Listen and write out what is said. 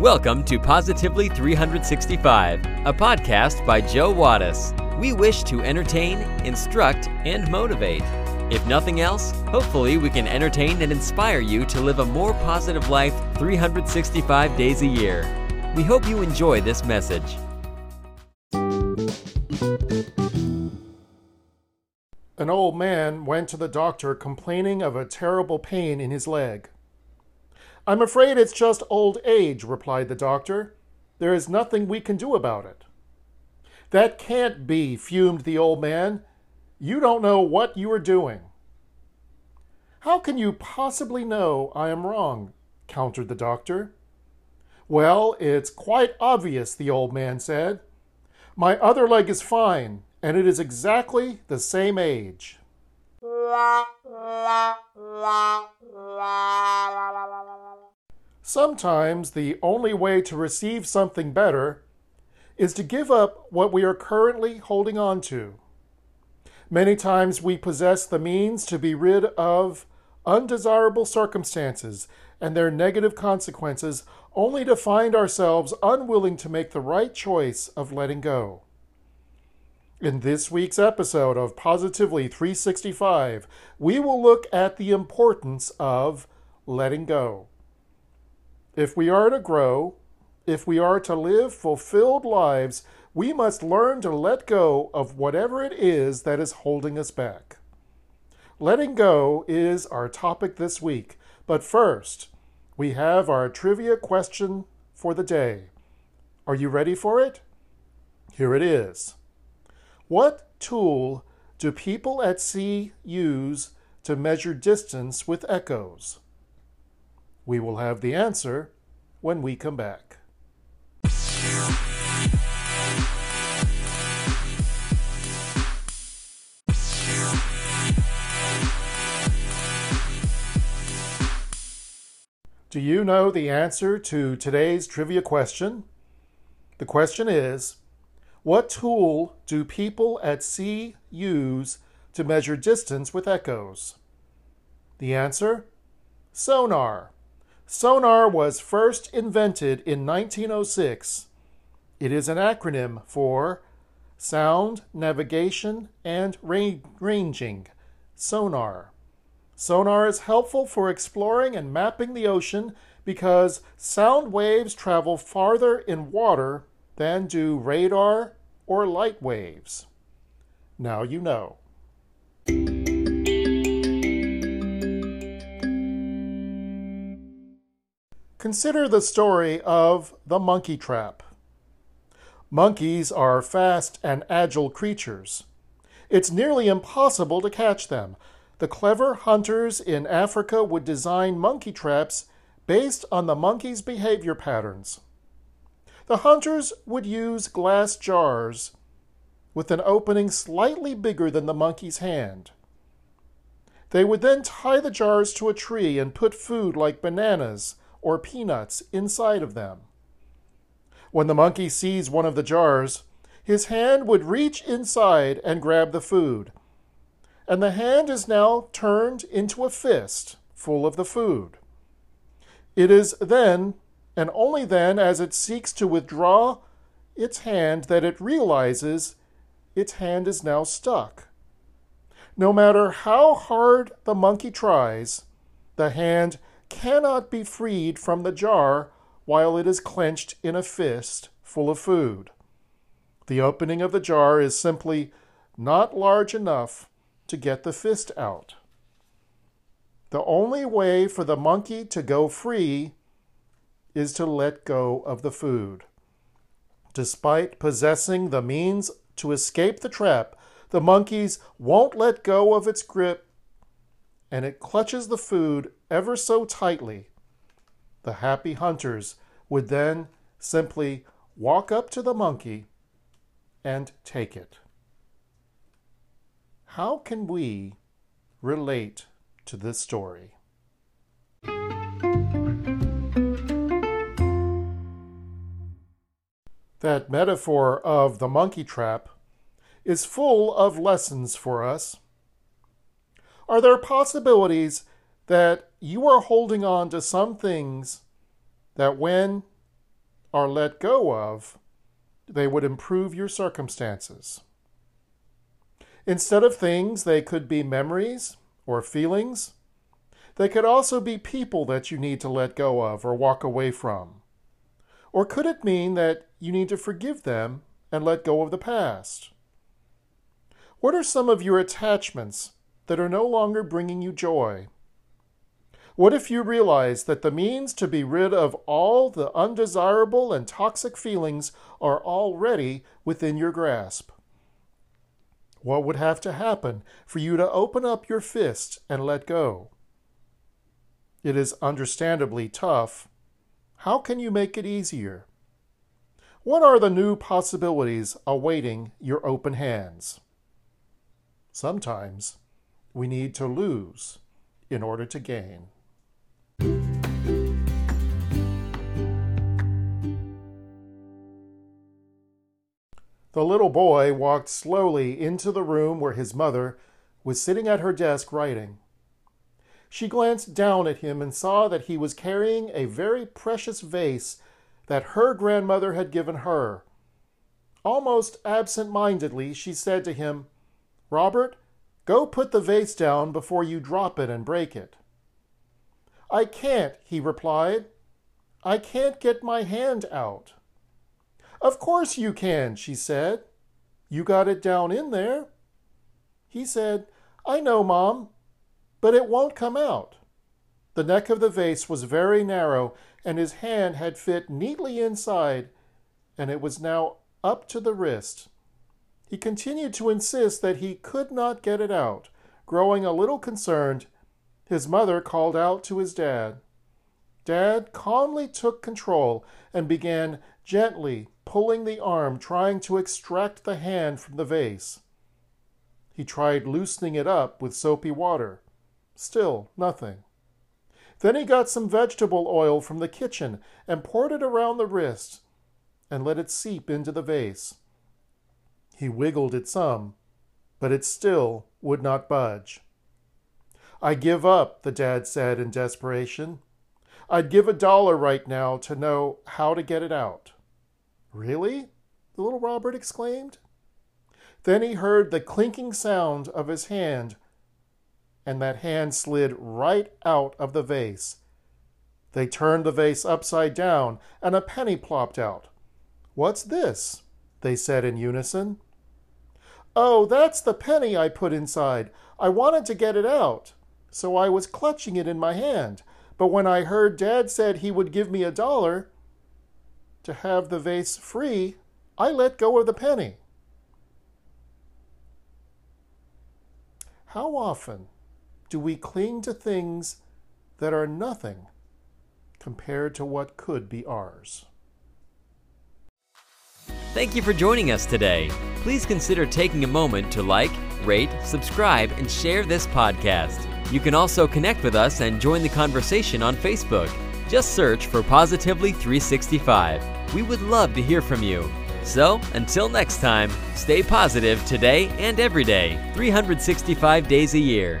Welcome to Positively 365, a podcast by Joe Wattis. We wish to entertain, instruct, and motivate. If nothing else, hopefully we can entertain and inspire you to live a more positive life 365 days a year. We hope you enjoy this message. An old man went to the doctor complaining of a terrible pain in his leg. I'm afraid it's just old age, replied the doctor. There is nothing we can do about it. That can't be, fumed the old man. You don't know what you are doing. How can you possibly know I am wrong? countered the doctor. Well, it's quite obvious, the old man said. My other leg is fine, and it is exactly the same age. Sometimes the only way to receive something better is to give up what we are currently holding on to. Many times we possess the means to be rid of undesirable circumstances and their negative consequences only to find ourselves unwilling to make the right choice of letting go. In this week's episode of Positively 365, we will look at the importance of letting go. If we are to grow, if we are to live fulfilled lives, we must learn to let go of whatever it is that is holding us back. Letting go is our topic this week, but first, we have our trivia question for the day. Are you ready for it? Here it is. What tool do people at sea use to measure distance with echoes? We will have the answer when we come back. Do you know the answer to today's trivia question? The question is What tool do people at sea use to measure distance with echoes? The answer sonar. Sonar was first invented in 1906. It is an acronym for Sound, Navigation, and Ranging. Sonar. Sonar is helpful for exploring and mapping the ocean because sound waves travel farther in water than do radar or light waves. Now you know. Consider the story of the monkey trap. Monkeys are fast and agile creatures. It's nearly impossible to catch them. The clever hunters in Africa would design monkey traps based on the monkey's behavior patterns. The hunters would use glass jars with an opening slightly bigger than the monkey's hand. They would then tie the jars to a tree and put food like bananas, or peanuts inside of them. When the monkey sees one of the jars, his hand would reach inside and grab the food. And the hand is now turned into a fist full of the food. It is then, and only then, as it seeks to withdraw its hand, that it realizes its hand is now stuck. No matter how hard the monkey tries, the hand cannot be freed from the jar while it is clenched in a fist full of food. The opening of the jar is simply not large enough to get the fist out. The only way for the monkey to go free is to let go of the food. Despite possessing the means to escape the trap, the monkeys won't let go of its grip and it clutches the food ever so tightly. The happy hunters would then simply walk up to the monkey and take it. How can we relate to this story? That metaphor of the monkey trap is full of lessons for us. Are there possibilities that you are holding on to some things that when are let go of, they would improve your circumstances. Instead of things, they could be memories or feelings. They could also be people that you need to let go of or walk away from. Or could it mean that you need to forgive them and let go of the past? What are some of your attachments that are no longer bringing you joy? What if you realize that the means to be rid of all the undesirable and toxic feelings are already within your grasp? What would have to happen for you to open up your fist and let go? It is understandably tough. How can you make it easier? What are the new possibilities awaiting your open hands? Sometimes we need to lose in order to gain. The little boy walked slowly into the room where his mother was sitting at her desk writing. She glanced down at him and saw that he was carrying a very precious vase that her grandmother had given her. Almost absent mindedly, she said to him, Robert, go put the vase down before you drop it and break it. I can't, he replied. I can't get my hand out. Of course you can, she said. You got it down in there. He said, I know, Mom, but it won't come out. The neck of the vase was very narrow, and his hand had fit neatly inside, and it was now up to the wrist. He continued to insist that he could not get it out. Growing a little concerned, his mother called out to his dad. Dad calmly took control and began gently pulling the arm, trying to extract the hand from the vase. He tried loosening it up with soapy water. Still nothing. Then he got some vegetable oil from the kitchen and poured it around the wrist and let it seep into the vase. He wiggled it some, but it still would not budge. I give up, the dad said in desperation. I'd give a dollar right now to know how to get it out. Really? the little Robert exclaimed. Then he heard the clinking sound of his hand, and that hand slid right out of the vase. They turned the vase upside down, and a penny plopped out. What's this? they said in unison. Oh, that's the penny I put inside. I wanted to get it out, so I was clutching it in my hand. But when I heard Dad said he would give me a dollar, to have the vase free, I let go of the penny. How often do we cling to things that are nothing compared to what could be ours? Thank you for joining us today. Please consider taking a moment to like, rate, subscribe, and share this podcast. You can also connect with us and join the conversation on Facebook. Just search for Positively 365. We would love to hear from you. So, until next time, stay positive today and every day, 365 days a year.